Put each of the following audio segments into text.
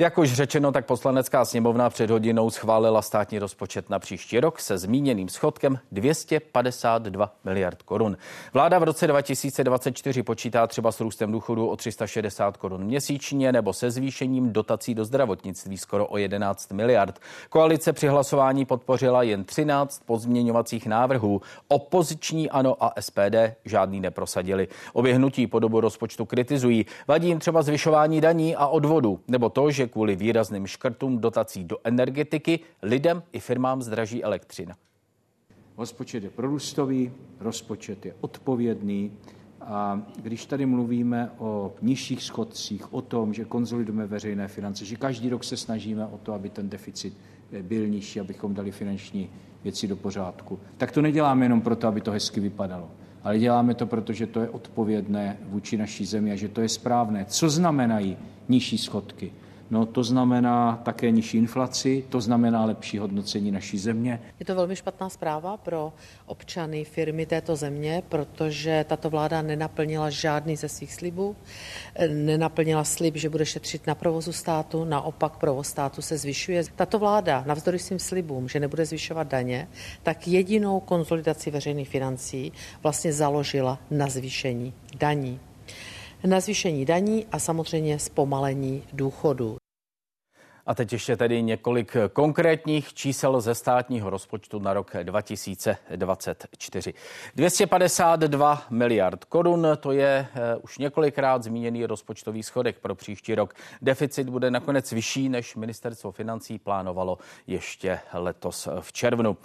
Jak už řečeno, tak poslanecká sněmovna před hodinou schválila státní rozpočet na příští rok se zmíněným schodkem 252 miliard korun. Vláda v roce 2024 počítá třeba s růstem důchodu o 360 korun měsíčně nebo se zvýšením dotací do zdravotnictví skoro o 11 miliard. Koalice při hlasování podpořila jen 13 pozměňovacích návrhů. Opoziční ANO a SPD žádný neprosadili. Obě hnutí podobu rozpočtu kritizují. Vadí jim třeba zvyšování daní a odvodu, nebo to, že kvůli výrazným škrtům dotací do energetiky lidem i firmám zdraží elektřina. Rozpočet je prorůstový, rozpočet je odpovědný a když tady mluvíme o nižších schodcích, o tom, že konzolidujeme veřejné finance, že každý rok se snažíme o to, aby ten deficit byl nižší, abychom dali finanční věci do pořádku, tak to neděláme jenom proto, aby to hezky vypadalo ale děláme to, protože to je odpovědné vůči naší zemi a že to je správné. Co znamenají nižší schodky? No to znamená také nižší inflaci, to znamená lepší hodnocení naší země. Je to velmi špatná zpráva pro občany, firmy této země, protože tato vláda nenaplnila žádný ze svých slibů. Nenaplnila slib, že bude šetřit na provozu státu, naopak provoz státu se zvyšuje. Tato vláda, navzdory svým slibům, že nebude zvyšovat daně, tak jedinou konsolidaci veřejných financí vlastně založila na zvýšení daní na zvýšení daní a samozřejmě zpomalení důchodů. A teď ještě tedy několik konkrétních čísel ze státního rozpočtu na rok 2024. 252 miliard korun, to je eh, už několikrát zmíněný rozpočtový schodek pro příští rok. Deficit bude nakonec vyšší, než ministerstvo financí plánovalo ještě letos v červnu.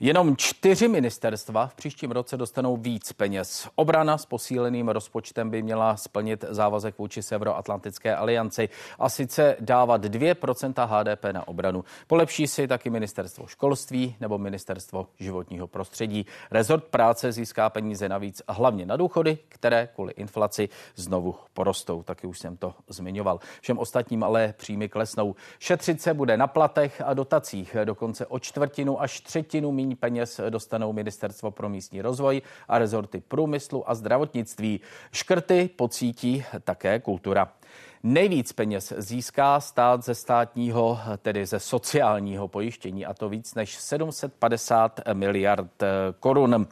Jenom čtyři ministerstva v příštím roce dostanou víc peněz. Obrana s posíleným rozpočtem by měla splnit závazek vůči Severoatlantické alianci a sice dávat 2% HDP na obranu. Polepší si taky ministerstvo školství nebo ministerstvo životního prostředí. Rezort práce získá peníze navíc hlavně na důchody, které kvůli inflaci znovu porostou. Taky už jsem to zmiňoval. Všem ostatním ale příjmy klesnou. Šetřit se bude na platech a dotacích, dokonce o čtvrtinu až třetinu míň peněz dostanou Ministerstvo pro místní rozvoj a rezorty průmyslu a zdravotnictví. Škrty pocítí také kultura. Nejvíc peněz získá stát ze státního, tedy ze sociálního pojištění, a to víc než 750 miliard korun.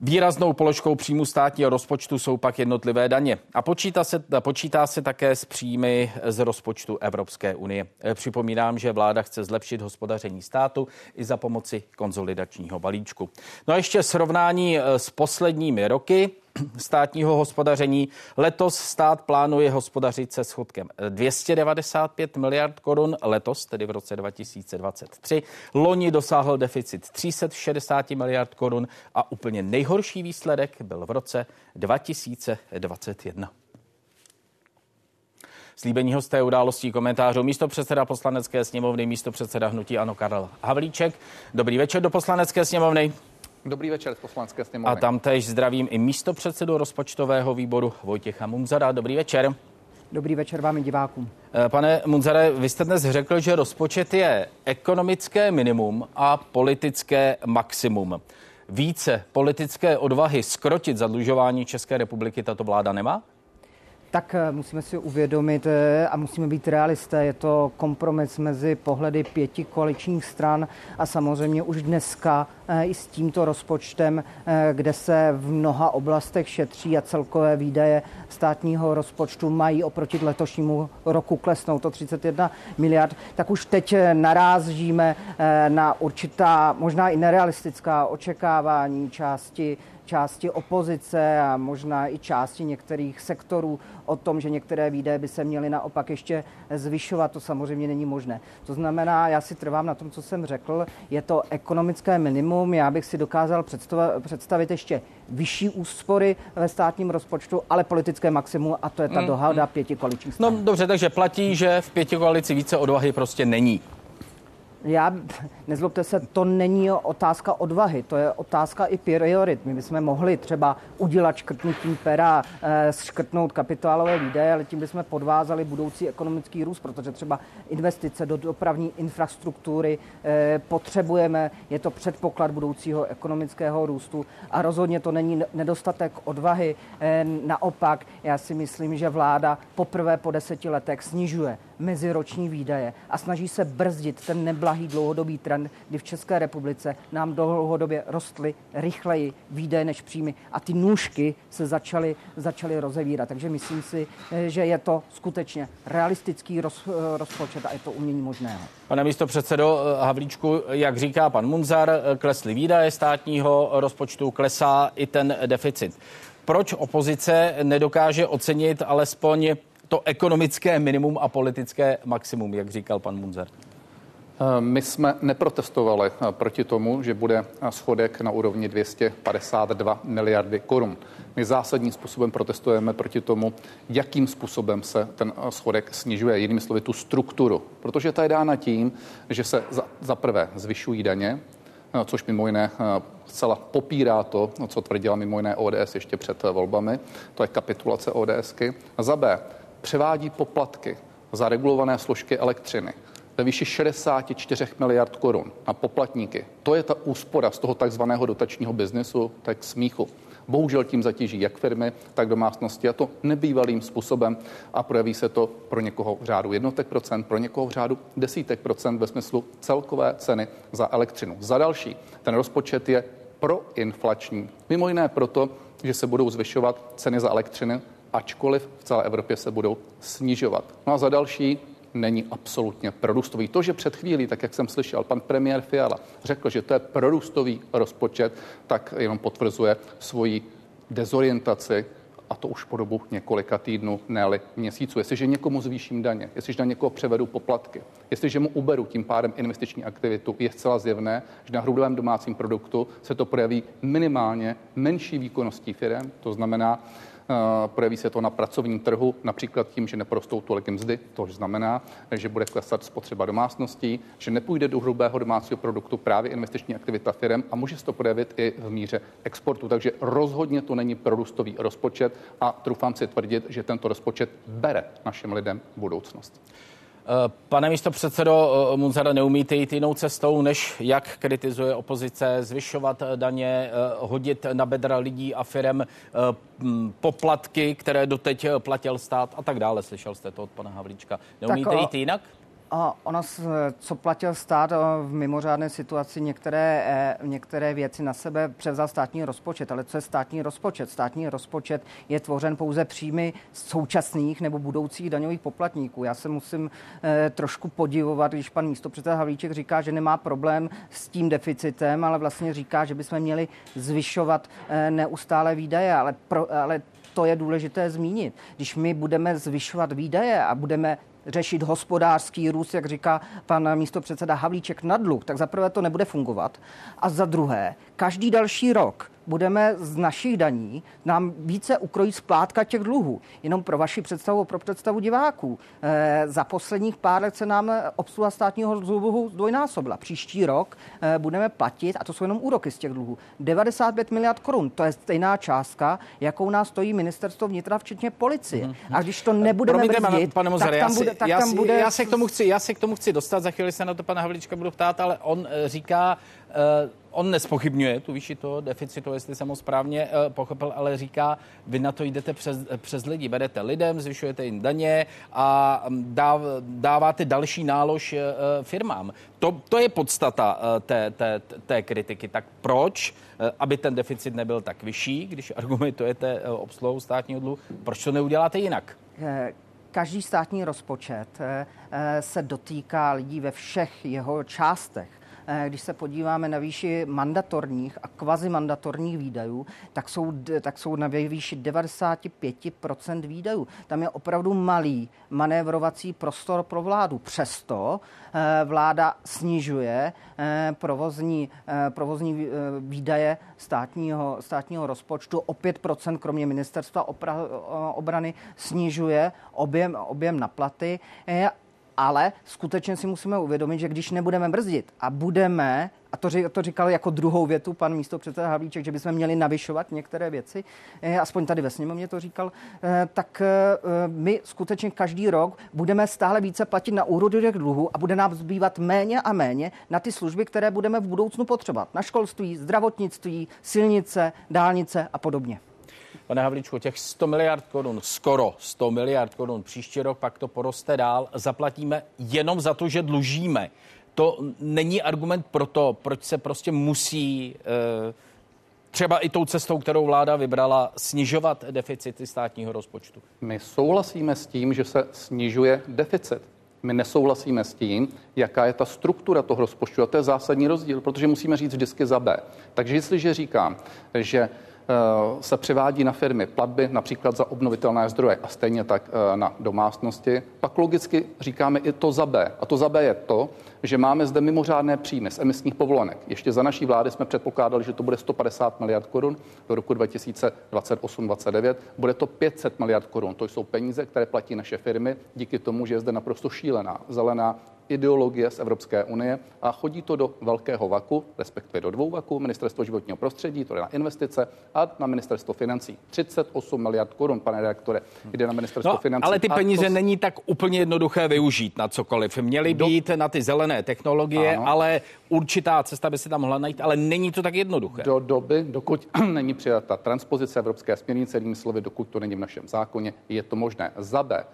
Výraznou položkou příjmu státního rozpočtu jsou pak jednotlivé daně. A počítá se, počítá se také s příjmy z rozpočtu Evropské unie. Připomínám, že vláda chce zlepšit hospodaření státu i za pomoci konzolidačního balíčku. No a ještě srovnání s posledními roky státního hospodaření. Letos stát plánuje hospodařit se schodkem 295 miliard korun, letos tedy v roce 2023. Loni dosáhl deficit 360 miliard korun a úplně nejhorší výsledek byl v roce 2021. Slíbení hosté událostí komentářů místo předseda poslanecké sněmovny, místo předseda hnutí Ano Karel Havlíček. Dobrý večer do poslanecké sněmovny. Dobrý večer z poslanecké sněmovny. A tam tež zdravím i místo předsedu rozpočtového výboru Vojtěcha Munzara. Dobrý večer. Dobrý večer vám i divákům. Eh, pane Munzare, vy jste dnes řekl, že rozpočet je ekonomické minimum a politické maximum. Více politické odvahy skrotit zadlužování České republiky tato vláda nemá? Tak eh, musíme si uvědomit eh, a musíme být realisté. Je to kompromis mezi pohledy pěti koaličních stran a samozřejmě už dneska eh, i s tímto rozpočtem, kde se v mnoha oblastech šetří a celkové výdaje státního rozpočtu mají oproti letošnímu roku klesnout o 31 miliard, tak už teď narážíme na určitá, možná i nerealistická očekávání části části opozice a možná i části některých sektorů o tom, že některé výdaje by se měly naopak ještě zvyšovat, to samozřejmě není možné. To znamená, já si trvám na tom, co jsem řekl, je to ekonomické minimum, já bych si dokázal představit ještě vyšší úspory ve státním rozpočtu, ale politické maximum a to je ta mm, dohoda mm. pěti koaličních. No dobře, takže platí, že v pěti koalici více odvahy prostě není. Já, nezlobte se, to není otázka odvahy, to je otázka i priorit. My bychom mohli třeba udělat škrtnutím pera, eh, škrtnout kapitálové výdaje, ale tím bychom podvázali budoucí ekonomický růst, protože třeba investice do dopravní infrastruktury eh, potřebujeme, je to předpoklad budoucího ekonomického růstu a rozhodně to není nedostatek odvahy. Eh, naopak, já si myslím, že vláda poprvé po deseti letech snižuje meziroční výdaje a snaží se brzdit ten neblahý dlouhodobý trend, kdy v České republice nám dlouhodobě rostly rychleji výdaje než příjmy a ty nůžky se začaly, začaly rozevírat. Takže myslím si, že je to skutečně realistický roz, rozpočet a je to umění možného. Pane místo předsedo Havlíčku, jak říká pan Munzar, klesly výdaje státního rozpočtu, klesá i ten deficit. Proč opozice nedokáže ocenit alespoň to ekonomické minimum a politické maximum, jak říkal pan Munzer? Eh, my jsme neprotestovali eh, proti tomu, že bude eh, schodek na úrovni 252 miliardy korun. My zásadním způsobem protestujeme proti tomu, jakým způsobem se ten schodek snižuje, jinými slovy tu strukturu. Protože ta je dána tím, že se za, za prvé zvyšují daně, což mimo jiné zcela popírá to, co tvrdila mimo jiné ODS ještě před volbami. To je kapitulace ODSky. Za B převádí poplatky za regulované složky elektřiny ve výši 64 miliard korun na poplatníky. To je ta úspora z toho takzvaného dotačního biznesu, tak smíchu. Bohužel tím zatíží jak firmy, tak domácnosti a to nebývalým způsobem a projeví se to pro někoho v řádu jednotek procent, pro někoho v řádu desítek procent ve smyslu celkové ceny za elektřinu. Za další, ten rozpočet je proinflační. Mimo jiné proto, že se budou zvyšovat ceny za elektřinu, ačkoliv v celé Evropě se budou snižovat. No a za další, není absolutně prorůstový. To, že před chvílí, tak jak jsem slyšel, pan premiér Fiala řekl, že to je prorůstový rozpočet, tak jenom potvrzuje svoji dezorientaci a to už po dobu několika týdnů, ne měsíců. Jestliže někomu zvýším daně, jestliže na někoho převedu poplatky, jestliže mu uberu tím pádem investiční aktivitu, je zcela zjevné, že na hrubém domácím produktu se to projeví minimálně menší výkonností firm, to znamená, projeví se to na pracovním trhu, například tím, že neprostou tolik mzdy, to znamená, že bude klesat spotřeba domácností, že nepůjde do hrubého domácího produktu právě investiční aktivita firm a může se to projevit i v míře exportu. Takže rozhodně to není prorůstový rozpočet a trufám si tvrdit, že tento rozpočet bere našim lidem budoucnost. Eh, pane místo předsedo eh, Munzara, neumíte jít jinou cestou, než jak kritizuje opozice, zvyšovat eh, daně, hodit na bedra lidí a firem poplatky, které doteď platil stát a tak dále. Slyšel jste to od pana Havlíčka. Neumíte tak, jít jinak? A ono, co platil stát v mimořádné situaci, některé, eh, některé věci na sebe převzal státní rozpočet. Ale co je státní rozpočet? Státní rozpočet je tvořen pouze příjmy současných nebo budoucích daňových poplatníků. Já se musím eh, trošku podivovat, když pan místopředseda Havlíček říká, že nemá problém s tím deficitem, ale vlastně říká, že bychom měli zvyšovat eh, neustále výdaje. Ale, pro, ale to je důležité zmínit. Když my budeme zvyšovat výdaje a budeme řešit hospodářský růst, jak říká pan místo předseda Havlíček na dluh, tak za prvé to nebude fungovat. A za druhé, každý další rok budeme z našich daní nám více ukrojit splátka těch dluhů. Jenom pro vaši představu, pro představu diváků. E, za posledních pár let se nám obsluha státního dluhu zdvojnásobila. Příští rok e, budeme platit, a to jsou jenom úroky z těch dluhů, 95 miliard korun. To je stejná částka, jakou nás stojí ministerstvo vnitra, včetně policie. Mm-hmm. A když to nebudeme Promiňte, brzdit, pane Mozare, tak tam bude... Tak já, tam bude... Já, se k tomu chci, já se k tomu chci dostat, za chvíli se na to pana Havlička budu ptát, ale on e, říká, uh, on nespochybňuje tu výši toho deficitu, jestli jsem ho správně uh, pochopil, ale říká, vy na to jdete přes, přes lidi, berete lidem, zvyšujete jim daně a mm, dáv, dáváte další nálož uh, firmám. To, to je podstata té, té, té kritiky. Tak proč, aby ten deficit nebyl tak vyšší, když argumentujete uh, obsluhou státního dluhu, proč to neuděláte jinak? Každý státní rozpočet se dotýká lidí ve všech jeho částech. Eh, když se podíváme na výši mandatorních a kvazimandatorních výdajů, tak jsou, tak jsou na výši 95% výdajů. Tam je opravdu malý manévrovací prostor pro vládu. Přesto eh, vláda snižuje eh, provozní, provozní výdaje státního, státního rozpočtu o 5%, kromě ministerstva obrany snižuje objem, objem na platy ale skutečně si musíme uvědomit, že když nebudeme brzdit a budeme, a to, to říkal jako druhou větu pan místo předseda Havlíček, že bychom měli navyšovat některé věci, eh, aspoň tady ve sněmovně to říkal, eh, tak eh, my skutečně každý rok budeme stále více platit na úrodu dluhů a bude nám zbývat méně a méně na ty služby, které budeme v budoucnu potřebovat. Na školství, zdravotnictví, silnice, dálnice a podobně. Pane Havličku, těch 100 miliard korun, skoro 100 miliard korun příští rok, pak to poroste dál, zaplatíme jenom za to, že dlužíme. To není argument pro to, proč se prostě musí eh, třeba i tou cestou, kterou vláda vybrala, snižovat deficity státního rozpočtu? My souhlasíme s tím, že se snižuje deficit. My nesouhlasíme s tím, jaká je ta struktura toho rozpočtu. A to je zásadní rozdíl, protože musíme říct vždycky za B. Takže jestliže říkám, že se převádí na firmy platby například za obnovitelné zdroje a stejně tak eh, na domácnosti, pak logicky říkáme i to za B. A to za B je to, že máme zde mimořádné příjmy z emisních povolenek. Ještě za naší vlády jsme předpokládali, že to bude 150 miliard korun do roku 2028-2029. Bude to 500 miliard korun. To jsou peníze, které platí naše firmy díky tomu, že je zde naprosto šílená zelená ideologie z Evropské unie a chodí to do velkého vaku, respektive do dvou vaků, ministerstvo životního prostředí, to je na investice a na ministerstvo financí. 38 miliard korun, pane redaktore, jde na ministerstvo no, financí. Ale ty peníze to... není tak úplně jednoduché využít na cokoliv. Měly do... být na ty zelené technologie, ano. ale určitá cesta by se tam mohla najít, ale není to tak jednoduché. Do doby, dokud není přijata transpozice evropské směrnice, jinými slovy, dokud to není v našem zákoně, je to možné. Za B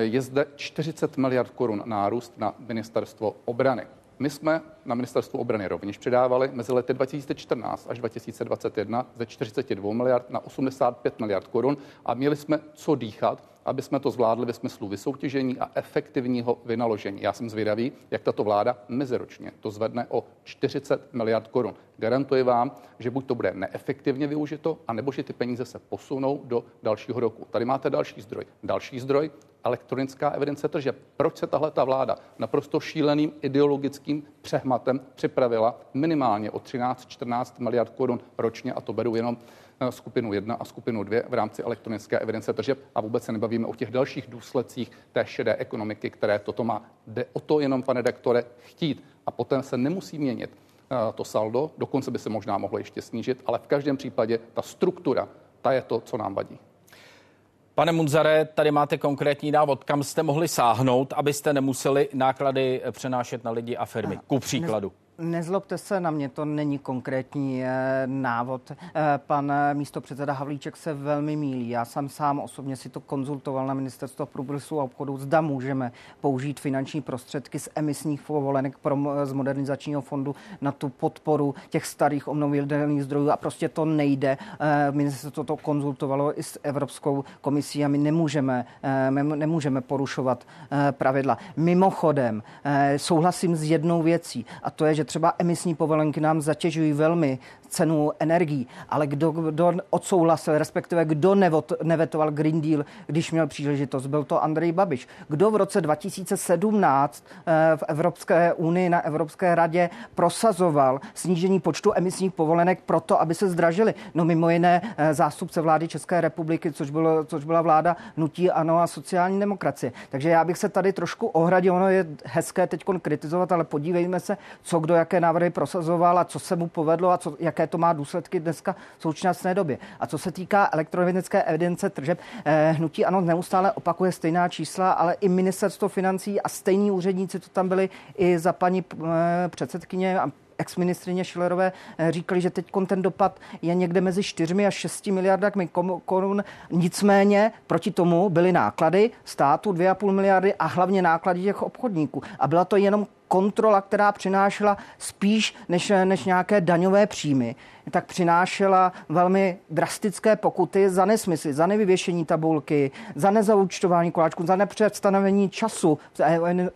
je zde 40 miliard korun nárůst na ministerstvo obrany. My jsme na ministerstvu obrany rovněž přidávali mezi lety 2014 až 2021 ze 42 miliard na 85 miliard korun a měli jsme co dýchat, aby jsme to zvládli ve smyslu vysoutěžení a efektivního vynaložení. Já jsem zvědavý, jak tato vláda meziročně to zvedne o 40 miliard korun. Garantuji vám, že buď to bude neefektivně využito, anebo že ty peníze se posunou do dalšího roku. Tady máte další zdroj. Další zdroj elektronická evidence tržeb. Proč se tahle ta vláda naprosto šíleným ideologickým přehmatem připravila minimálně o 13-14 miliard korun ročně a to beru jenom skupinu 1 a skupinu 2 v rámci elektronické evidence tržeb a vůbec se nebavíme o těch dalších důsledcích té šedé ekonomiky, které toto má. Jde o to jenom, pane doktore, chtít a potom se nemusí měnit eh, to saldo, dokonce by se možná mohlo ještě snížit, ale v každém případě ta struktura, ta je to, co nám vadí. Pane Munzare, tady máte konkrétní návod, kam jste mohli sáhnout, abyste nemuseli náklady přenášet na lidi a firmy. Ku příkladu. Nezlobte se na mě, to není konkrétní eh, návod. Eh, pan místo předseda Havlíček se velmi mílí. Já jsem sám osobně si to konzultoval na ministerstvo průmyslu a obchodu. Zda můžeme použít finanční prostředky z emisních povolenek pro, z modernizačního fondu na tu podporu těch starých obnovitelných zdrojů a prostě to nejde. Eh, ministerstvo to konzultovalo i s Evropskou komisí a my nemůžeme, my nemůžeme porušovat pravidla. Mimochodem, souhlasím s jednou věcí a to je, že třeba emisní povolenky nám zatěžují velmi cenu energií, ale kdo, kdo odsouhlasil, respektive kdo nevot, nevetoval Green Deal, když měl příležitost, byl to Andrej Babiš. Kdo v roce 2017 eh, v Evropské unii na Evropské radě prosazoval snížení počtu emisních povolenek proto, aby se zdražily. No mimo jiné eh, zástupce vlády České republiky, což, bylo, což byla vláda Nutí Ano a sociální demokracie. Takže já bych se tady trošku ohradil. Ono je hezké teď kritizovat, ale podívejme se, co kdo jaké návrhy prosazoval a co se mu povedlo a co, jaké to má důsledky dneska v současné době. A co se týká elektronické evidence tržeb, eh, hnutí ano neustále opakuje stejná čísla, ale i ministerstvo financí a stejní úředníci to tam byli i za paní eh, předsedkyně a ex-ministrině Šilerové eh, říkali, že teď ten dopad je někde mezi 4 a 6 miliardami korun. Nicméně proti tomu byly náklady státu 2,5 miliardy a hlavně náklady těch obchodníků. A byla to jenom kontrola, která přinášela spíš než, než nějaké daňové příjmy, tak přinášela velmi drastické pokuty za nesmysly, za nevyvěšení tabulky, za nezaučtování koláčků, za nepředstanovení času v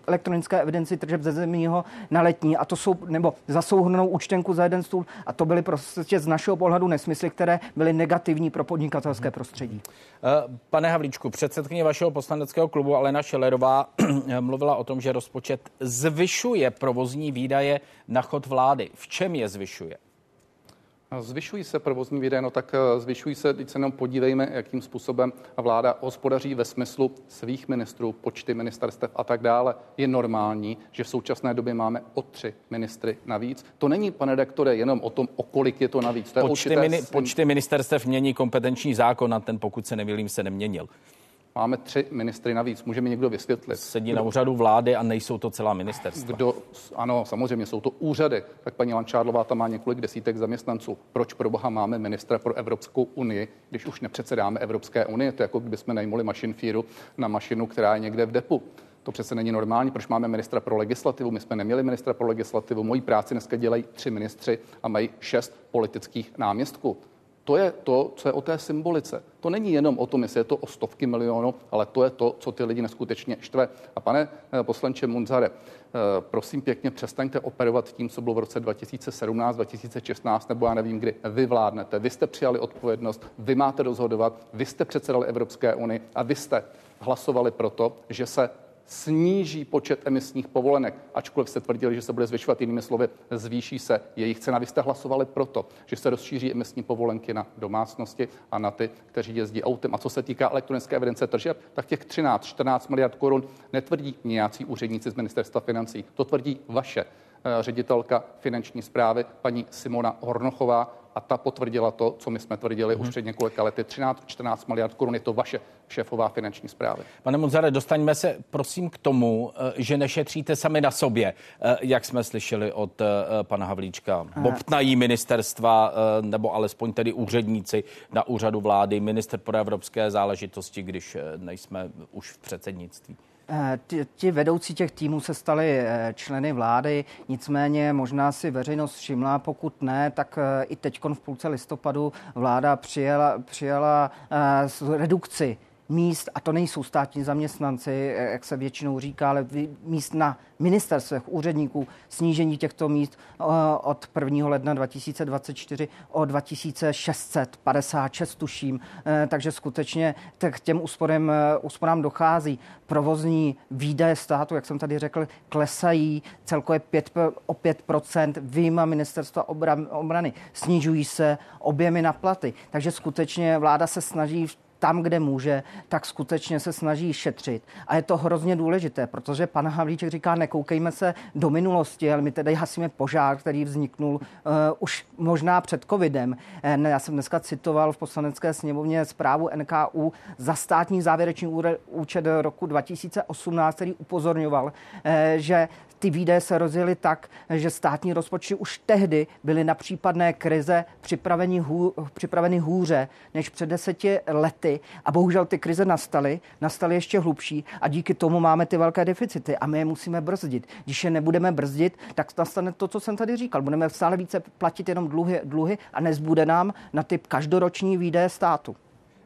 elektronické evidenci tržeb ze zemního na letní a to jsou, nebo za souhrnou účtenku za jeden stůl a to byly prostě z našeho pohledu nesmysly, které byly negativní pro podnikatelské prostředí. Eh, pane Havlíčku, předsedkyně vašeho poslaneckého klubu Alena Šelerová mluvila o tom, že rozpočet zvyšuje provozní výdaje na chod vlády. V čem je zvyšuje? Zvyšují se provozní výdaje, no tak eh, zvyšují se, když se jenom podívejme, jakým způsobem vláda hospodaří ve smyslu svých ministrů, počty ministerstev a tak dále. Je normální, že v současné době máme o tři ministry navíc. To není, pane redaktore, jenom o tom, o kolik je to navíc. To počty, mini, počty ministerstev mění kompetenční zákon a ten, pokud se nemýlím, se neměnil. Máme tři ministry navíc. Může mi někdo vysvětlit? Sedí na úřadu vlády a nejsou to celá ministerstva. Kdo, ano, samozřejmě jsou to úřady. Tak paní Lančádlová tam má několik desítek zaměstnanců. Proč pro boha máme ministra pro Evropskou unii, když už nepředsedáme Evropské unii? To je jako kdybychom najmuli mašinfíru na mašinu, která je někde v depu. To přece není normální. Proč máme ministra pro legislativu? My jsme neměli ministra pro legislativu. Mojí práci dneska dělají tři ministři a mají šest politických náměstků. To je to, co je o té symbolice. To není jenom o tom, jestli je to o stovky milionů, ale to je to, co ty lidi neskutečně štve. A pane eh, poslanče Munzare, eh, prosím pěkně, přestaňte operovat tím, co bylo v roce 2017, 2016, nebo já nevím kdy. Vy vládnete, vy jste přijali odpovědnost, vy máte rozhodovat, vy jste předsedali Evropské unii a vy jste hlasovali proto, že se sníží počet emisních povolenek, ačkoliv se tvrdili, že se bude zvyšovat jinými slovy, zvýší se jejich cena. Vy jste hlasovali proto, že se rozšíří emisní povolenky na domácnosti a na ty, kteří jezdí autem. A co se týká elektronické evidence tržeb, tak těch 13-14 miliard korun netvrdí nějací úředníci z ministerstva financí. To tvrdí vaše ředitelka finanční zprávy, paní Simona Hornochová, a ta potvrdila to, co my jsme tvrdili hmm. už mhm. před několika lety. 13-14 miliard korun je to vaše šéfová finanční zprávy. Pane Munzare, dostaňme se prosím k tomu, eh, že nešetříte sami na sobě, eh, jak jsme slyšeli od eh, pana Havlíčka. Bobtnají ministerstva, nebo alespoň tedy úředníci na úřadu vlády, minister pro evropské záležitosti, když nejsme už v předsednictví. Eh, ti, ti vedoucí těch týmů se stali eh, členy vlády, nicméně možná si veřejnost všimla, pokud ne, tak eh, i teď v půlce listopadu vláda přijela, přijela redukci míst, a to nejsou státní zaměstnanci, jak se většinou říká, ale míst na ministerstvech úředníků, snížení těchto míst od 1. ledna 2024 o 2656 tuším, e, takže skutečně k těm úsporem, úsporám dochází. Provozní výdaje státu, jak jsem tady řekl, klesají celkově 5, o 5%, výjima ministerstva obrany, snižují se objemy na platy. Takže skutečně vláda se snaží v tam, kde může, tak skutečně se snaží šetřit. A je to hrozně důležité, protože pan Havlíček říká, nekoukejme se do minulosti, ale my tedy hasíme požár, který vzniknul uh, už možná před covidem. Uh, já jsem dneska citoval v poslanecké sněmovně zprávu NKU za státní závěrečný účet roku 2018, který upozorňoval, uh, že ty výdaje se rozjeli tak, že státní rozpočty už tehdy byly na případné krize připraveni, hů, připraveni hůře než před deseti lety. A bohužel ty krize nastaly, nastaly ještě hlubší a díky tomu máme ty velké deficity a my je musíme brzdit. Když je nebudeme brzdit, tak nastane to, co jsem tady říkal. Budeme stále více platit jenom dluhy, dluhy a nezbude nám na ty každoroční výdaje státu.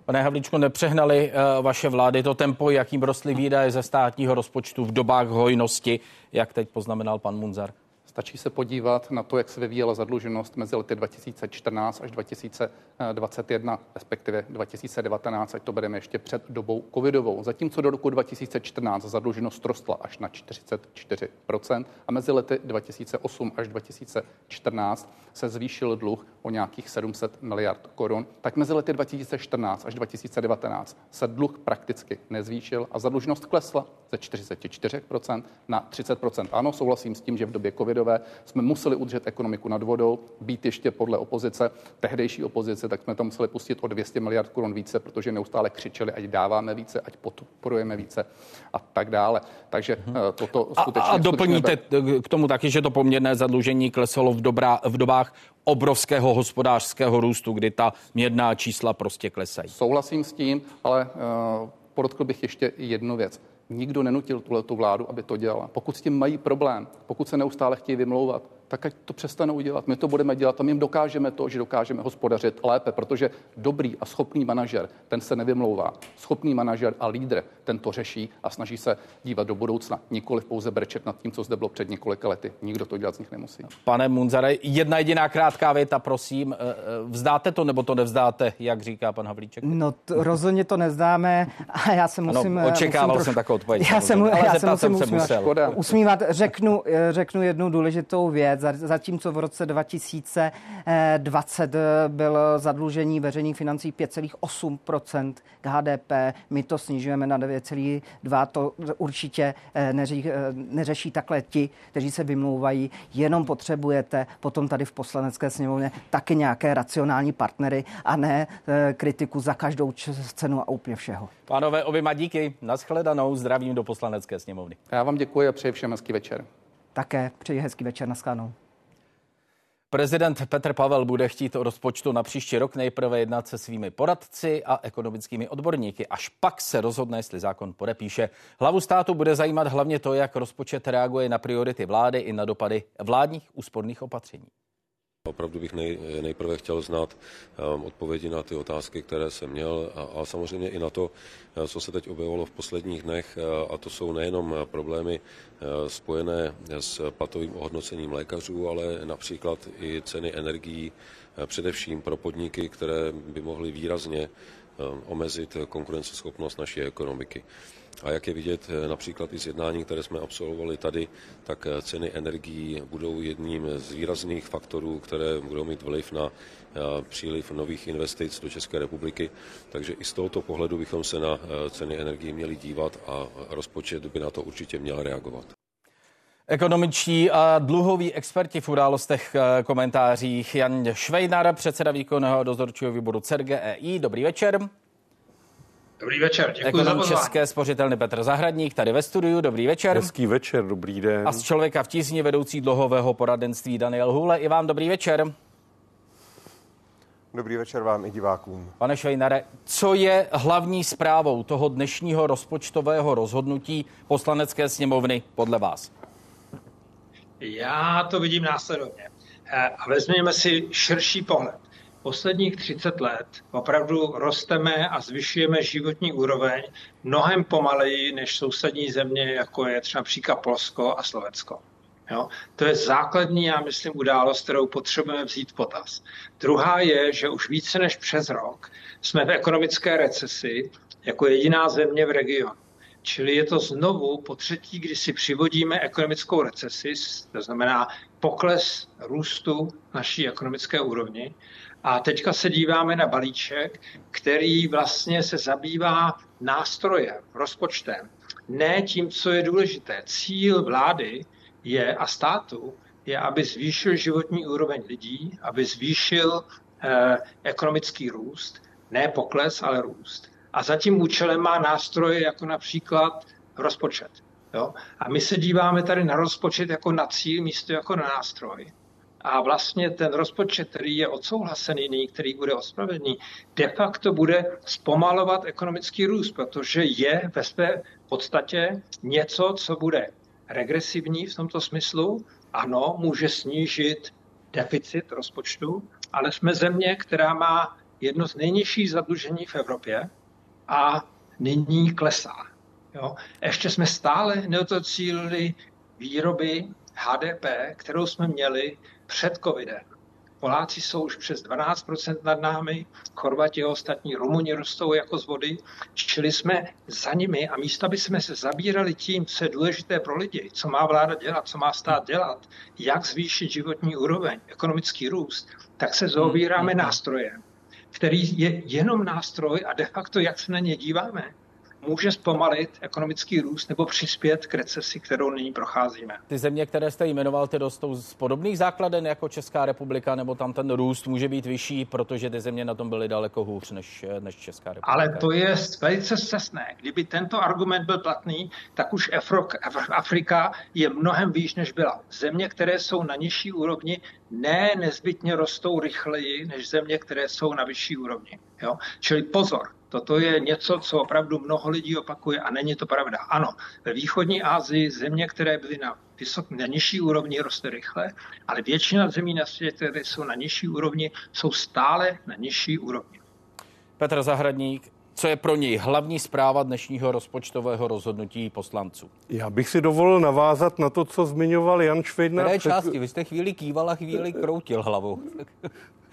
Pane Havlíčko, nepřehnali uh, vaše vlády to tempo, jakým rostly výdaje ze státního rozpočtu v dobách hojnosti, jak teď poznamenal pan Munzar? Stačí se podívat na to, jak se vyvíjela zadluženost mezi lety 2014 až 2021, respektive 2019, ať to bereme ještě před dobou covidovou. Zatímco do roku 2014 zadluženost rostla až na 44% a mezi lety 2008 až 2014 se zvýšil dluh o nějakých 700 miliard korun, tak mezi lety 2014 až 2019 se dluh prakticky nezvýšil a zadlužnost klesla ze 44% na 30%. Ano, souhlasím s tím, že v době covidové jsme museli udržet ekonomiku nad vodou, být ještě podle opozice, tehdejší opozice, tak jsme to museli pustit o 200 miliard korun více, protože neustále křičeli, ať dáváme více, ať podporujeme více a tak dále. Takže hmm. toto skutečně... A, a doplníte skutečně... k tomu taky, že to poměrné zadlužení klesalo v, dobrá, v dobách obrovského hospodářského růstu, kdy ta měrná čísla prostě klesají. Souhlasím s tím, ale uh, podotkl bych ještě jednu věc. Nikdo nenutil tuhle vládu, aby to dělala. Pokud s tím mají problém, pokud se neustále chtějí vymlouvat, tak ať to přestanou dělat. My to budeme dělat a my jim dokážeme to, že dokážeme hospodařit lépe, protože dobrý a schopný manažer, ten se nevymlouvá. Schopný manažer a lídr, ten to řeší a snaží se dívat do budoucna, nikoli pouze brečet nad tím, co zde bylo před několika lety. Nikdo to dělat z nich nemusí. Pane Munzare, jedna jediná krátká věta, prosím. Eh, eh, vzdáte to nebo to nevzdáte, jak říká pan Havlíček? No, to, rozhodně to nezdáme a já se musím... Ano, očekával musím jsem takovou odpověď. Já, jsem, já se musím usmívat. Řeknu, řeknu jednu důležitou věc let, zatímco v roce 2020 byl zadlužení veřejných financí 5,8 k HDP. My to snižujeme na 9,2. To určitě neří, neřeší takhle ti, kteří se vymlouvají. Jenom potřebujete potom tady v poslanecké sněmovně taky nějaké racionální partnery a ne kritiku za každou cenu a úplně všeho. Pánové, oběma díky. Naschledanou. Zdravím do poslanecké sněmovny. Já vám děkuji a přeji všem hezký večer. Také přeji hezký večer. Naschledanou. Prezident Petr Pavel bude chtít o rozpočtu na příští rok nejprve jednat se svými poradci a ekonomickými odborníky. Až pak se rozhodne, jestli zákon podepíše. Hlavu státu bude zajímat hlavně to, jak rozpočet reaguje na priority vlády i na dopady vládních úsporných opatření. Opravdu bych nej, nejprve chtěl znát um, odpovědi na ty otázky, které jsem měl a, a samozřejmě i na to, uh, co se teď objevilo v posledních dnech uh, a to jsou nejenom problémy uh, spojené s platovým ohodnocením lékařů, ale například i ceny energií, především pro podniky, které by mohly výrazně omezit konkurenceschopnost naší ekonomiky. A jak je vidět eh, například i z jednání, které jsme absolvovali tady, tak eh, ceny energií budou jedním z výrazných faktorů, které budou mít vliv na eh, příliv nových investic do České republiky. Takže i z tohoto pohledu bychom se na ceny energií měli dívat a rozpočet by na to určitě měl reagovat. Ekonomičtí a dluhoví experti v událostech komentářích Jan Švejnar, předseda výkonného dozorčího výboru CERGEI. Dobrý večer. Dobrý večer, děkuji Ekonom za pozvání. České spořitelny Petr Zahradník tady ve studiu. Dobrý večer. Hezký večer, dobrý den. A z člověka v tísni vedoucí dlouhového poradenství Daniel Hule. I vám dobrý večer. Dobrý večer vám i divákům. Pane Švejnare, co je hlavní zprávou toho dnešního rozpočtového rozhodnutí poslanecké sněmovny podle vás? Já to vidím následovně. Eh, a vezměme si širší pohled posledních 30 let opravdu rosteme a zvyšujeme životní úroveň mnohem pomaleji než sousední země, jako je třeba například Polsko a Slovensko. Jo? To je základní, já myslím, událost, kterou potřebujeme vzít potaz. Druhá je, že už více než přes rok jsme v ekonomické recesi jako jediná země v regionu. Čili je to znovu po třetí, kdy si přivodíme ekonomickou recesi, to znamená pokles růstu naší ekonomické úrovni. A teďka se díváme na balíček, který vlastně se zabývá nástrojem, rozpočtem, ne tím, co je důležité. Cíl vlády je a státu je, aby zvýšil životní úroveň lidí, aby zvýšil eh, ekonomický růst, ne pokles, ale růst. A za tím účelem má nástroje jako například rozpočet. Jo? A my se díváme tady na rozpočet jako na cíl, místo jako na nástroj. A vlastně ten rozpočet, který je odsouhlasený, který bude ospravedlný, de facto bude zpomalovat ekonomický růst, protože je ve své podstatě něco, co bude regresivní v tomto smyslu. Ano, může snížit deficit rozpočtu, ale jsme země, která má jedno z nejnižších zadlužení v Evropě a nyní klesá. Jo? Ještě jsme stále neotocílili výroby HDP, kterou jsme měli před covidem. Poláci jsou už přes 12% nad námi, Chorvati a ostatní Rumuni rostou jako z vody, čili jsme za nimi a místo, aby jsme se zabírali tím, co je důležité pro lidi, co má vláda dělat, co má stát dělat, jak zvýšit životní úroveň, ekonomický růst, tak se zaobíráme hmm. nástrojem, který je jenom nástroj a de facto, jak se na ně díváme, může zpomalit ekonomický růst nebo přispět k recesi, kterou nyní procházíme. Ty země, které jste jmenoval, ty rostou z podobných základen jako Česká republika, nebo tam ten růst může být vyšší, protože ty země na tom byly daleko hůř než, než Česká republika. Ale to je velice cestné. Kdyby tento argument byl platný, tak už Afrika je mnohem výš, než byla. Země, které jsou na nižší úrovni, ne nezbytně rostou rychleji než země, které jsou na vyšší úrovni. Jo? Čili pozor, Toto je něco, co opravdu mnoho lidí opakuje a není to pravda. Ano, ve východní Asii země, které byly na, vysok, na nižší úrovni, roste rychle, ale většina zemí na světě, které jsou na nižší úrovni, jsou stále na nižší úrovni. Petr Zahradník, co je pro něj hlavní zpráva dnešního rozpočtového rozhodnutí poslanců? Já bych si dovolil navázat na to, co zmiňoval Jan Švejdner. Které části? Vy jste chvíli kýval a chvíli kroutil hlavou.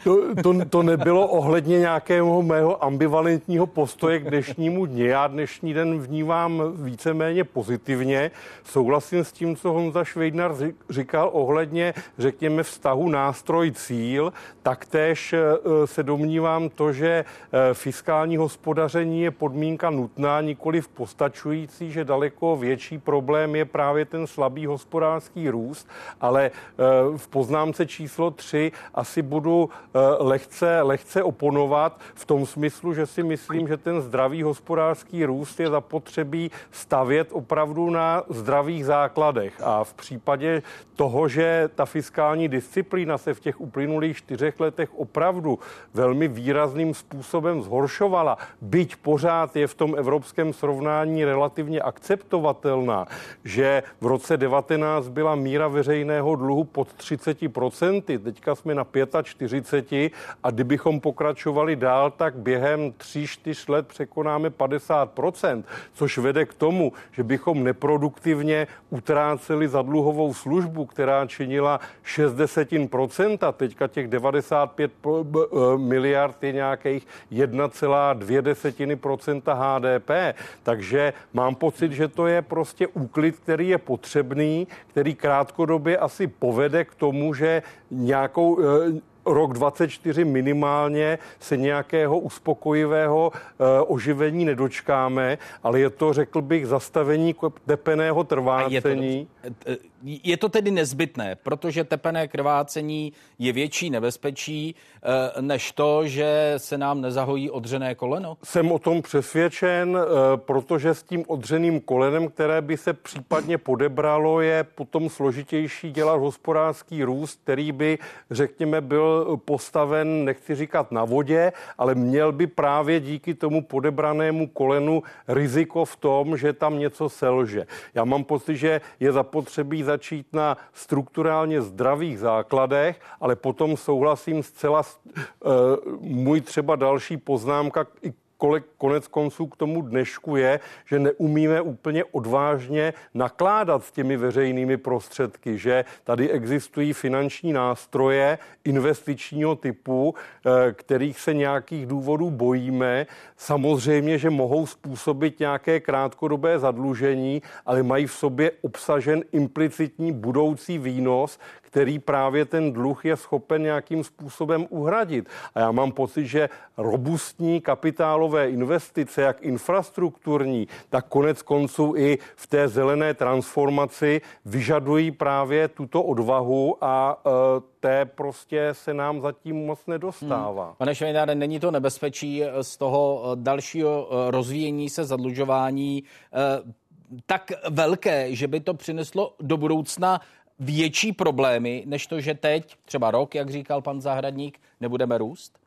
To, to, to nebylo ohledně nějakého mého ambivalentního postoje k dnešnímu dni. Já dnešní den vnímám víceméně pozitivně. Souhlasím s tím, co Honza Švejdnar říkal ohledně, řekněme, vztahu nástroj-cíl. Taktéž eh, se domnívám to, že eh, fiskální hospodaření je podmínka nutná, nikoli v postačující, že daleko větší problém je právě ten slabý hospodářský růst, ale eh, v poznámce číslo 3 asi budu lehce, lehce oponovat v tom smyslu, že si myslím, že ten zdravý hospodářský růst je zapotřebí stavět opravdu na zdravých základech. A v případě toho, že ta fiskální disciplína se v těch uplynulých čtyřech letech opravdu velmi výrazným způsobem zhoršovala, byť pořád je v tom evropském srovnání relativně akceptovatelná, že v roce 19 byla míra veřejného dluhu pod 30%, teďka jsme na 45 deseti a kdybychom pokračovali dál, tak během 3-4 let překonáme 50%, což vede k tomu, že bychom neproduktivně utráceli za dluhovou službu, která činila 60%, teďka těch 95 eh, miliard je nějakých 1,2% HDP. Takže mám pocit, že to je prostě úklid, který je potřebný, který krátkodobě asi povede k tomu, že nějakou eh, rok 24 minimálně se nějakého uspokojivého eh, oživení nedočkáme, ale je to, řekl bych, zastavení tepeného trvácení. Je to, eh, tedy nezbytné, protože tepené krvácení je větší nebezpečí eh, než to, že se nám nezahojí odřené koleno? Jsem o tom přesvědčen, protože s tím odřeným kolenem, které by se případně podebralo, je potom složitější dělat hospodářský růst, který by, řekněme, byl postaven, nechci říkat na vodě, ale měl by právě díky tomu podebranému kolenu riziko v tom, že tam něco selže. Já mám pocit, že je zapotřebí začít na strukturálně zdravých základech, ale potom souhlasím zcela uh, můj třeba další poznámka i konec konců k tomu dnešku je, že neumíme úplně odvážně nakládat s těmi veřejnými prostředky, že tady existují finanční nástroje investičního typu, eh, kterých se nějakých důvodů bojíme. Samozřejmě, že mohou způsobit nějaké krátkodobé zadlužení, ale mají v sobě obsažen implicitní budoucí výnos, který právě ten dluh je schopen nějakým způsobem uhradit. A já mám pocit, že robustní kapitálové investice, jak infrastrukturní, tak konec konců i v té zelené transformaci vyžadují právě tuto odvahu a e, té prostě se nám zatím moc nedostává. Hmm. Pane Švejnáre, není to nebezpečí z toho dalšího e, rozvíjení se zadlužování e, tak velké, že by to přineslo do budoucna větší problémy, než to, že teď, třeba rok, jak říkal pan Zahradník, nebudeme růst?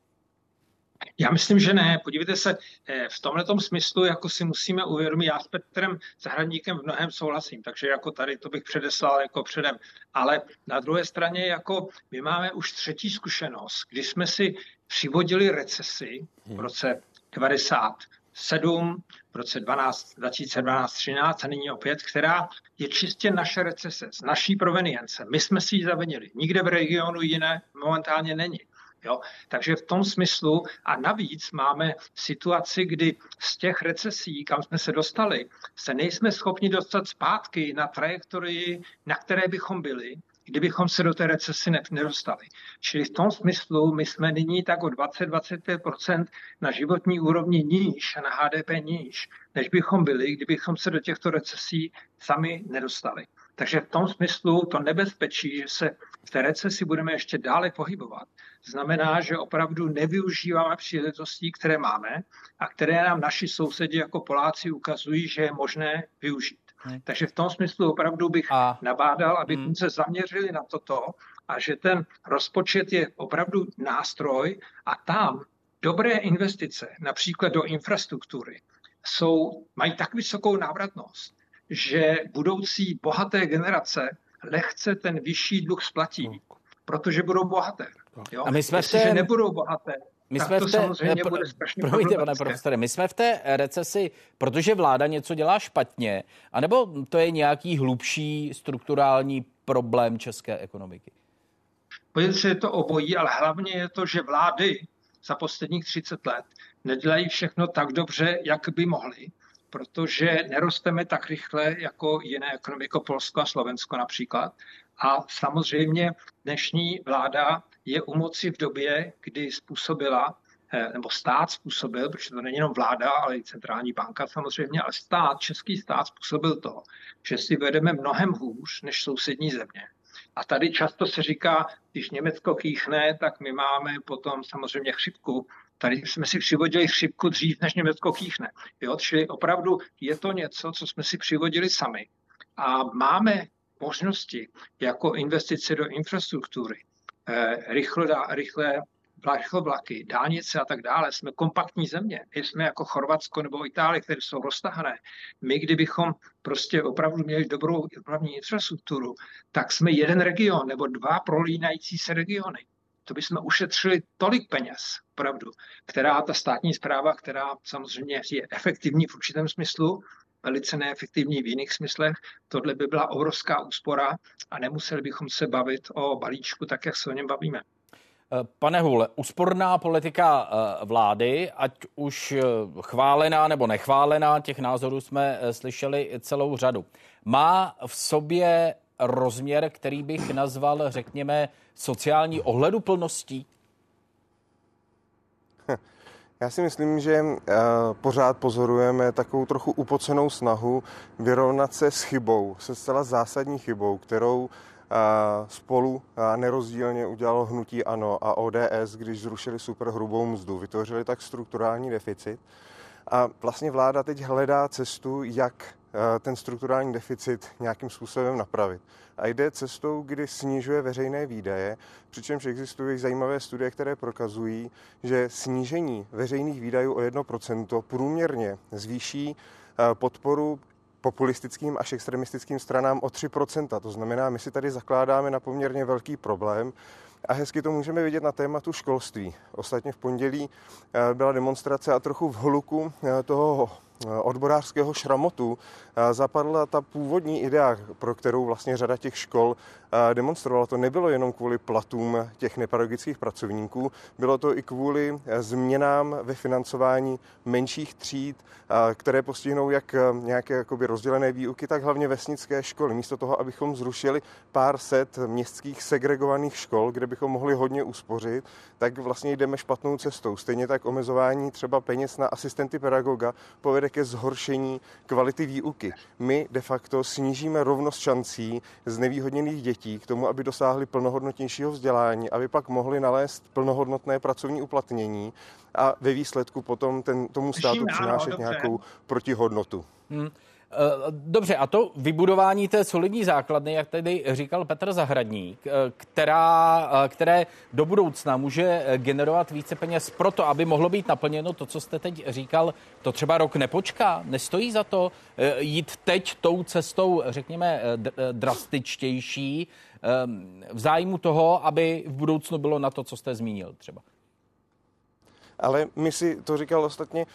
Já myslím, že ne. Podívejte se, eh, v tomhle smyslu jako si musíme uvědomit, já s Petrem Zahradníkem v mnohem souhlasím, takže jako tady to bych předeslal jako předem. Ale na druhé straně jako my máme už třetí zkušenost, kdy jsme si přivodili recesi v roce 90 7, v roce 12, 2012, 13 a nyní opět, která je čistě naše recese, z naší provenience. My jsme si ji zavinili. Nikde v regionu jiné momentálně není. Jo? Takže v tom smyslu a navíc máme situaci, kdy z těch recesí, kam jsme se dostali, se nejsme schopni dostat zpátky na trajektorii, na které bychom byli, kdybychom se do té recesi nedostali. Čili v tom smyslu my jsme nyní tak o 20-25% na životní úrovni níž a na HDP níž, než bychom byli, kdybychom se do těchto recesí sami nedostali. Takže v tom smyslu to nebezpečí, že se v té recesi budeme ještě dále pohybovat, znamená, že opravdu nevyužíváme příležitostí, které máme a které nám naši sousedi jako Poláci ukazují, že je možné využít. Takže v tom smyslu opravdu bych a... nabádal, abychom hmm. se zaměřili na toto a že ten rozpočet je opravdu nástroj a tam dobré investice, například do infrastruktury, jsou, mají tak vysokou návratnost, že budoucí bohaté generace lehce ten vyšší dluh splatí, hmm. protože budou bohaté. Jo? A my jsme Jestliže té... nebudou bohaté, my jsme to v té, samozřejmě pro, bude strašně promiňte, pane profesore, my jsme v té recesi, protože vláda něco dělá špatně, anebo to je nějaký hlubší strukturální problém české ekonomiky? Pozice je to obojí, ale hlavně je to, že vlády za posledních 30 let nedělají všechno tak dobře, jak by mohly, protože nerosteme tak rychle jako jiné ekonomiky, jako Polsko a Slovensko například. A samozřejmě dnešní vláda je u moci v době, kdy způsobila eh, nebo stát způsobil, protože to není jenom vláda, ale i centrální banka samozřejmě, ale stát, český stát způsobil to, že si vedeme mnohem hůř než sousední země. A tady často se říká, když Německo kýchne, tak my máme potom samozřejmě chřipku. Tady jsme si přivodili chřipku dřív, než Německo kýchne. Jo? Čili opravdu je to něco, co jsme si přivodili sami. A máme možnosti jako investice do infrastruktury, eh, rychle, rychle vlaky, dálnice a tak dále. Jsme kompaktní země. Jsme jako Chorvatsko nebo Itálie, které jsou roztahané. My, kdybychom prostě opravdu měli dobrou hlavní infrastrukturu, tak jsme jeden region nebo dva prolínající se regiony. To bychom ušetřili tolik peněz, opravdu, která ta státní zpráva, která samozřejmě je efektivní v určitém smyslu, velice neefektivní v jiných smyslech. Tohle by byla obrovská úspora a nemuseli bychom se bavit o balíčku tak, jak se o něm bavíme. Pane Hul, úsporná politika eh, vlády, ať už eh, chválená nebo nechválená, těch názorů jsme eh, slyšeli celou řadu. Má v sobě rozměr, který bych nazval, řekněme, sociální ohleduplností? Já si myslím, že pořád pozorujeme takovou trochu upocenou snahu vyrovnat se s chybou, se zcela zásadní chybou, kterou spolu nerozdílně udělalo hnutí ANO a ODS, když zrušili superhrubou mzdu. Vytvořili tak strukturální deficit. A vlastně vláda teď hledá cestu, jak ten strukturální deficit nějakým způsobem napravit. A jde cestou, kdy snižuje veřejné výdaje, přičemž existují zajímavé studie, které prokazují, že snížení veřejných výdajů o 1% průměrně zvýší podporu populistickým až extremistickým stranám o 3%. To znamená, my si tady zakládáme na poměrně velký problém a hezky to můžeme vidět na tématu školství. Ostatně v pondělí eh, byla demonstrace a trochu v hluku eh, toho odborářského šramotu zapadla ta původní idea, pro kterou vlastně řada těch škol demonstrovala. To nebylo jenom kvůli platům těch nepedagogických pracovníků, bylo to i kvůli změnám ve financování menších tříd, které postihnou jak nějaké jakoby rozdělené výuky, tak hlavně vesnické školy. Místo toho, abychom zrušili pár set městských segregovaných škol, kde bychom mohli hodně uspořit, tak vlastně jdeme špatnou cestou. Stejně tak omezování třeba peněz na asistenty pedagoga povede ke zhoršení kvality výuky. My de facto snížíme rovnost šancí z nevýhodněných dětí k tomu, aby dosáhli plnohodnotnějšího vzdělání, aby pak mohli nalézt plnohodnotné pracovní uplatnění a ve výsledku potom ten, tomu státu přinášet nějakou protihodnotu. Hmm. Eh, dobře, a to vybudování té solidní základny, jak tady říkal Petr Zahradník, eh, která, eh, které do budoucna může generovat více peněz proto, aby mohlo být naplněno to, co jste teď říkal, to třeba rok nepočká, nestojí za to jít teď tou cestou, řekněme, drastičtější, v zájmu toho, aby v budoucnu bylo na to, co jste zmínil třeba? Ale my si, to říkal ostatně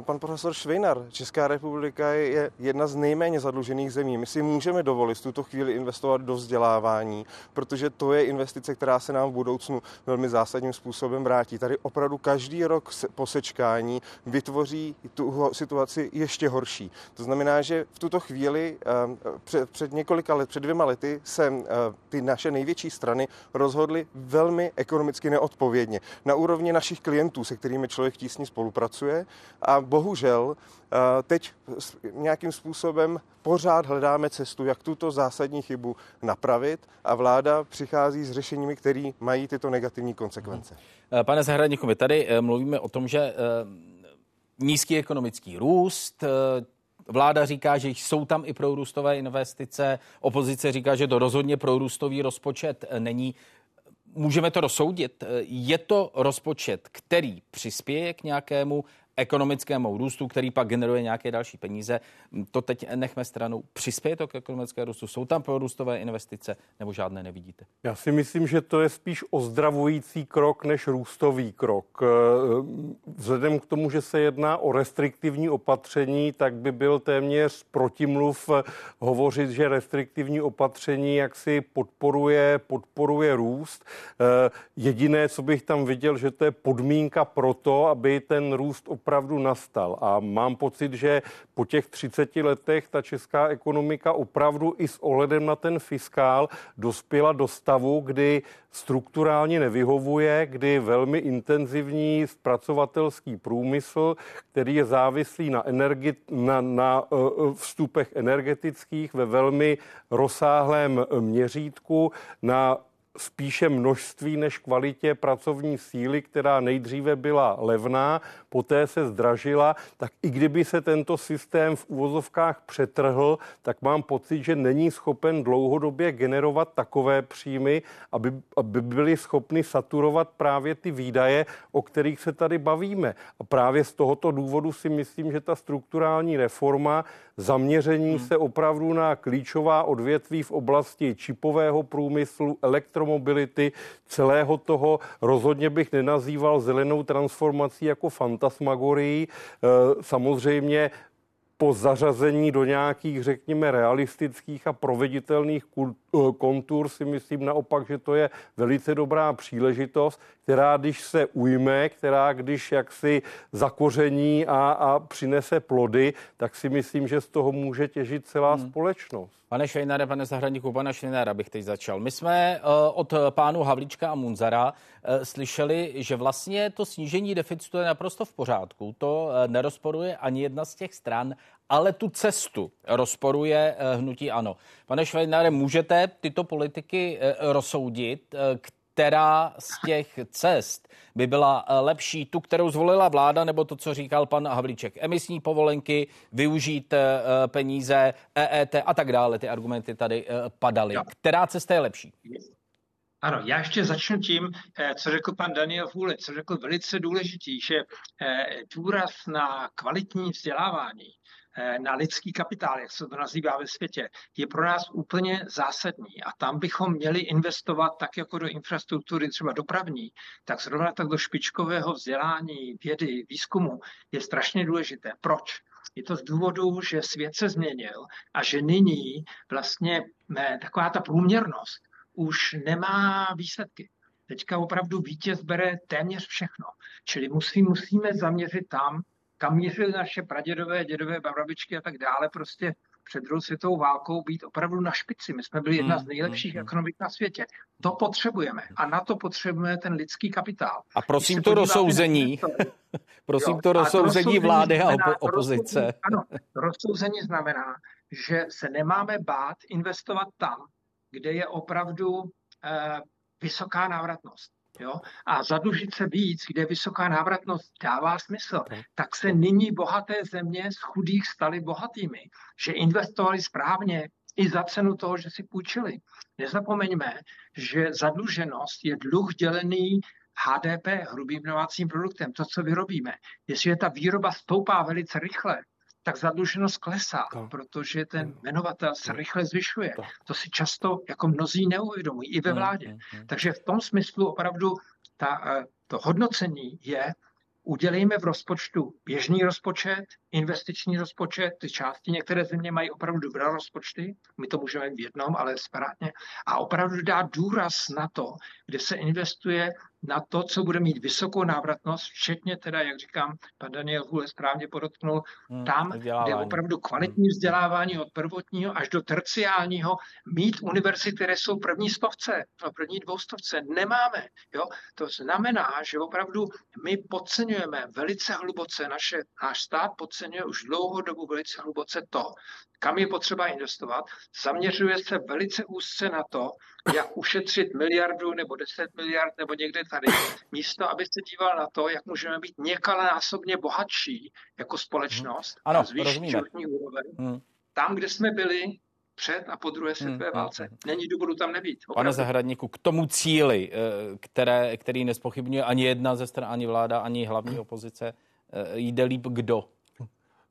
pan profesor Švejnar, Česká republika je jedna z nejméně zadlužených zemí. My si můžeme dovolit v tuto chvíli investovat do vzdělávání, protože to je investice, která se nám v budoucnu velmi zásadním způsobem vrátí. Tady opravdu každý rok po sečkání vytvoří tu situaci ještě horší. To znamená, že v tuto chvíli uh, před, před několika let, před dvěma lety se uh, ty naše největší strany rozhodly velmi ekonomicky neodpovědně. Na úrovni našich klientů se kterými člověk tísně spolupracuje. A bohužel eh, teď nějakým způsobem pořád hledáme cestu, jak tuto zásadní chybu napravit a vláda přichází s řešeními, které mají tyto negativní konsekvence. Eh, pane Zahradníku, my tady eh, mluvíme o tom, že nízký ekonomický růst, Vláda říká, že jsou tam i prorůstové investice, opozice říká, že to rozhodně prorůstový rozpočet není můžeme to rozsoudit. Je to rozpočet, který přispěje k nějakému ekonomickému růstu, který pak generuje nějaké další peníze. To teď nechme stranou. Přispěje to k ekonomickému růstu? Jsou tam prorůstové investice nebo žádné nevidíte? Já si myslím, že to je spíš ozdravující krok než růstový krok. Vzhledem k tomu, že se jedná o restriktivní opatření, tak by byl téměř protimluv hovořit, že restriktivní opatření jaksi podporuje, podporuje růst. Jediné, co bych tam viděl, že to je podmínka pro to, aby ten růst opravdu nastal. A mám pocit, že po těch 30 letech ta česká ekonomika opravdu i s ohledem na ten fiskál dospěla do stavu, kdy strukturálně nevyhovuje, kdy velmi intenzivní zpracovatelský průmysl, který je závislý na, energi- na, na e, e, vstupech energetických ve velmi rozsáhlém měřítku, na spíše množství než kvalitě pracovní síly, která nejdříve byla levná, poté se zdražila, tak i kdyby se tento systém v úvozovkách přetrhl, tak mám pocit, že není schopen dlouhodobě generovat takové příjmy, aby, aby byli schopni saturovat právě ty výdaje, o kterých se tady bavíme. A právě z tohoto důvodu si myslím, že ta strukturální reforma zaměření hmm. se opravdu na klíčová odvětví v oblasti čipového průmyslu, elektromobility, celého toho. Rozhodně bych nenazýval zelenou transformací jako fantasmagorii. E, samozřejmě po zařazení do nějakých, řekněme, realistických a proveditelných eh, kontur si myslím naopak, že to je velice dobrá příležitost, která když se ujme, která když jaksi zakoření a, a přinese plody, tak si myslím, že z toho může těžit celá hmm. společnost. Pane Švejnare, pane Zahradníku, pane Švejnare, bych teď začal. My jsme uh, od pánu Havlíčka a Munzara uh, slyšeli, že vlastně to snížení deficitu je naprosto v pořádku. To uh, nerozporuje ani jedna z těch stran, ale tu cestu rozporuje hnutí ano. Pane Švejnare, můžete tyto politiky rozsoudit, která z těch cest by byla eh, lepší, tu, kterou zvolila vláda, nebo to, co říkal pan Havlíček, emisní povolenky, využít eh, peníze, EET a tak dále. Ty argumenty tady eh, padaly. Která cesta je lepší? Ano, já ještě začnu tím, co řekl pan Daniel Fůle, co řekl velice důležitý, že důraz na kvalitní vzdělávání Eh, na lidský kapitál, jak se to nazývá ve světě, je pro nás úplně zásadní. A tam bychom měli investovat tak jako do infrastruktury třeba dopravní, tak zrovna tak do špičkového vzdělání, vědy, výzkumu je strašně důležité. Proč? Je to z důvodu, že svět se změnil a že nyní vlastně ne, taková ta průměrnost už nemá výsledky. Teďka opravdu vítěz bere téměř všechno. Čili musí, musíme zaměřit tam, kam mířily naše pradědové, dědové, babičky a tak dále, prostě před druhou světovou válkou být opravdu na špici. My jsme byli jedna z hmm, nejlepších hmm. ekonomik na světě. To potřebujeme a na to potřebujeme ten lidský kapitál. A prosím to rozsouzení, prosím jo, to rozsouzení vlády a opo- opozice. Rozsouzení, ano, rozsouzení znamená, že se nemáme bát investovat tam, kde je opravdu eh, vysoká návratnost jo, a zadlužit se víc, kde vysoká návratnost dává smysl, tak se nyní bohaté země z chudých staly bohatými, že investovali správně i za cenu toho, že si půjčili. Nezapomeňme, že zadluženost je dluh dělený HDP, hrubým domácím produktem, to, co vyrobíme. Jestliže ta výroba stoupá velice rychle, tak zadluženost klesá, to. protože ten jmenovatel se rychle zvyšuje. To. to si často jako mnozí neuvědomují, i ve vládě. Mm, mm, Takže v tom smyslu opravdu ta, eh, to hodnocení je, udělejme v rozpočtu běžný rozpočet, investiční rozpočet, ty části, některé země mají opravdu dobré rozpočty, my to můžeme v jednom, ale separátně, a opravdu dát důraz na to, kde se investuje na to, co bude mít vysokou návratnost, včetně teda, jak říkám, pan Daniel Hule správně podotknul, hmm, tam, kde opravdu kvalitní hmm. vzdělávání od prvotního až do terciálního, mít univerzity, které jsou první stovce, no první dvoustovce, nemáme. Jo? To znamená, že opravdu my podceňujeme velice hluboce, naše, náš stát podceňuje už dlouhou dobu velice hluboce to, kam je potřeba investovat, zaměřuje se velice úzce na to, jak ušetřit miliardu nebo 10 miliard nebo někde tady, místo, aby se díval na to, jak můžeme být násobně bohatší jako společnost hmm. ano, a zvýšit životní úroveň. Hmm. Tam, kde jsme byli před a po druhé světové hmm. válce. Hmm. Není důvodu tam nebýt. Opravdu. Pane Zahradníku, k tomu cíli, eh, které, který nespochybňuje ani jedna ze stran, ani vláda, ani hlavní opozice, jde líp kdo?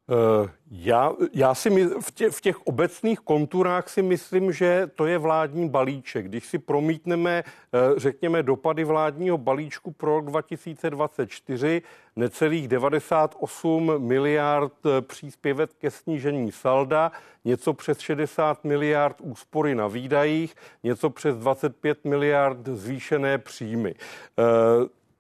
Eh, já, já si my, v, tě, v těch obecných konturách si myslím, že to je vládní balíček. Když si promítneme, eh, řekněme, dopady vládního balíčku pro rok 2024, necelých 98 miliard eh, příspěvek ke snížení salda, něco přes 60 miliard úspory na výdajích, něco přes 25 miliard zvýšené příjmy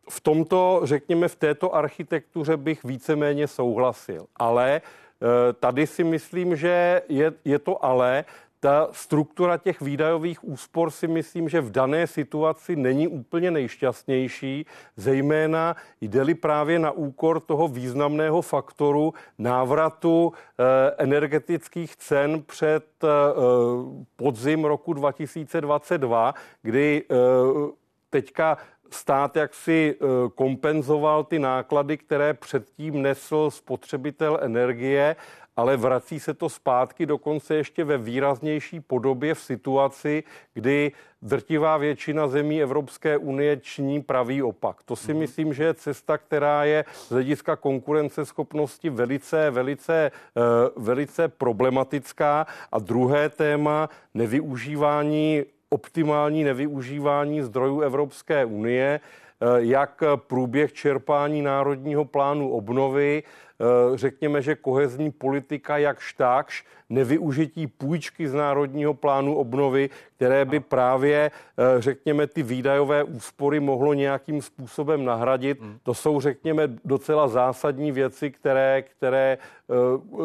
v tomto, řekněme, v této architektuře bych víceméně souhlasil. Ale eh, tady si myslím, že je, je to ale, ta struktura těch výdajových úspor si myslím, že v dané situaci není úplně nejšťastnější, zejména jde-li právě na úkor toho významného faktoru návratu eh, energetických cen před eh, podzim roku 2022, kdy teďka stát jaksi eh, kompenzoval ty náklady, které předtím nesl spotřebitel energie, ale vrací se to zpátky dokonce ještě ve výraznější podobě v situaci, kdy drtivá většina zemí Evropské unie činí pravý opak. To si mm. myslím, že je cesta, která je z hlediska konkurenceschopnosti velice, velice, eh, velice problematická. A druhé téma, nevyužívání optimální nevyužívání zdrojů Evropské unie, eh, jak průběh čerpání Národního plánu obnovy, eh, řekněme, že kohezní politika jakž takž, nevyužití půjčky z Národního plánu obnovy, které by právě, eh, řekněme, ty výdajové úspory mohlo nějakým způsobem nahradit. Hmm. To jsou, řekněme, docela zásadní věci, které, které,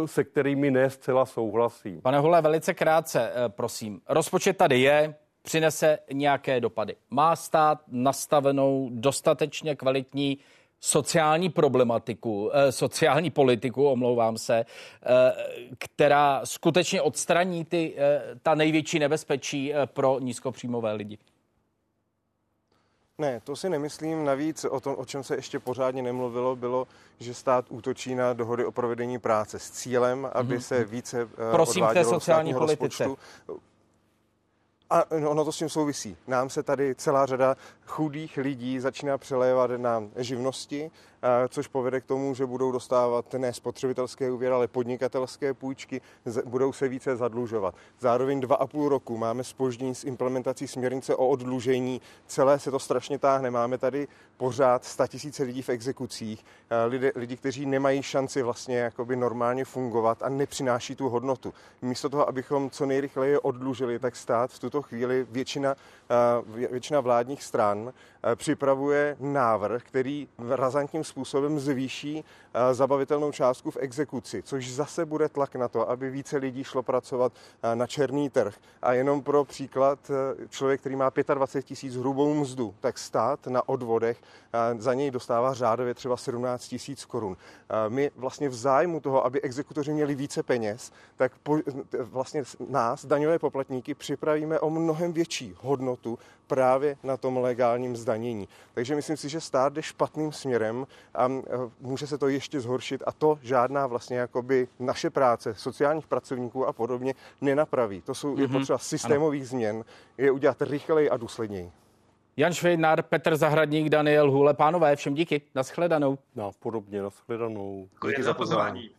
se kterými ne zcela souhlasím. Pane Hole, velice krátce, prosím. Rozpočet tady je, přinese nějaké dopady. Má stát nastavenou dostatečně kvalitní sociální problematiku, eh, sociální politiku, omlouvám se, eh, která skutečně odstraní ty, eh, ta největší nebezpečí pro nízkopříjmové lidi. Ne, to si nemyslím. Navíc o tom, o čem se ještě pořádně nemluvilo, bylo, že stát útočí na dohody o provedení práce s cílem, aby mm-hmm. se více Prosím té sociální politice. Rozpočtu a ono to s tím souvisí. Nám se tady celá řada chudých lidí začíná přelévat na živnosti, což povede k tomu, že budou dostávat ne spotřebitelské úvěry, ale podnikatelské půjčky, budou se více zadlužovat. Zároveň dva a půl roku máme spoždění s implementací směrnice o oddlužení. Celé se to strašně táhne. Máme tady pořád 100 tisíce lidí v exekucích, lidi, lidi, kteří nemají šanci vlastně jakoby normálně fungovat a nepřináší tu hodnotu. Místo toho, abychom co nejrychleji oddlužili, tak stát v tuto chvíli většina, většina vládních stran připravuje návrh, který razantním způsobem zvýší eh, zabavitelnou částku v exekuci, což zase bude tlak na to, aby více lidí šlo pracovat eh, na černý trh. A jenom pro příklad, člověk, který má 25 tisíc hrubou mzdu, tak stát na odvodech za něj dostává řádově třeba 17 tisíc korun. My vlastně v zájmu toho, aby exekutoři měli více peněz, tak po, vlastně nás, daňové poplatníky, připravíme o mnohem větší hodnotu právě na tom legálním zdanění. Takže myslím si, že stát jde špatným směrem a může se to ještě zhoršit a to žádná vlastně jakoby naše práce, sociálních pracovníků a podobně nenapraví. To jsou mm-hmm. je mhm. potřeba systémových ano. změn, je udělat rychleji a důsledněji. Jan Švejdnár, Petr Zahradník, Daniel Hule. Pánové, všem díky. Naschledanou. No, podobně, naschledanou. Děkuji za pozvání.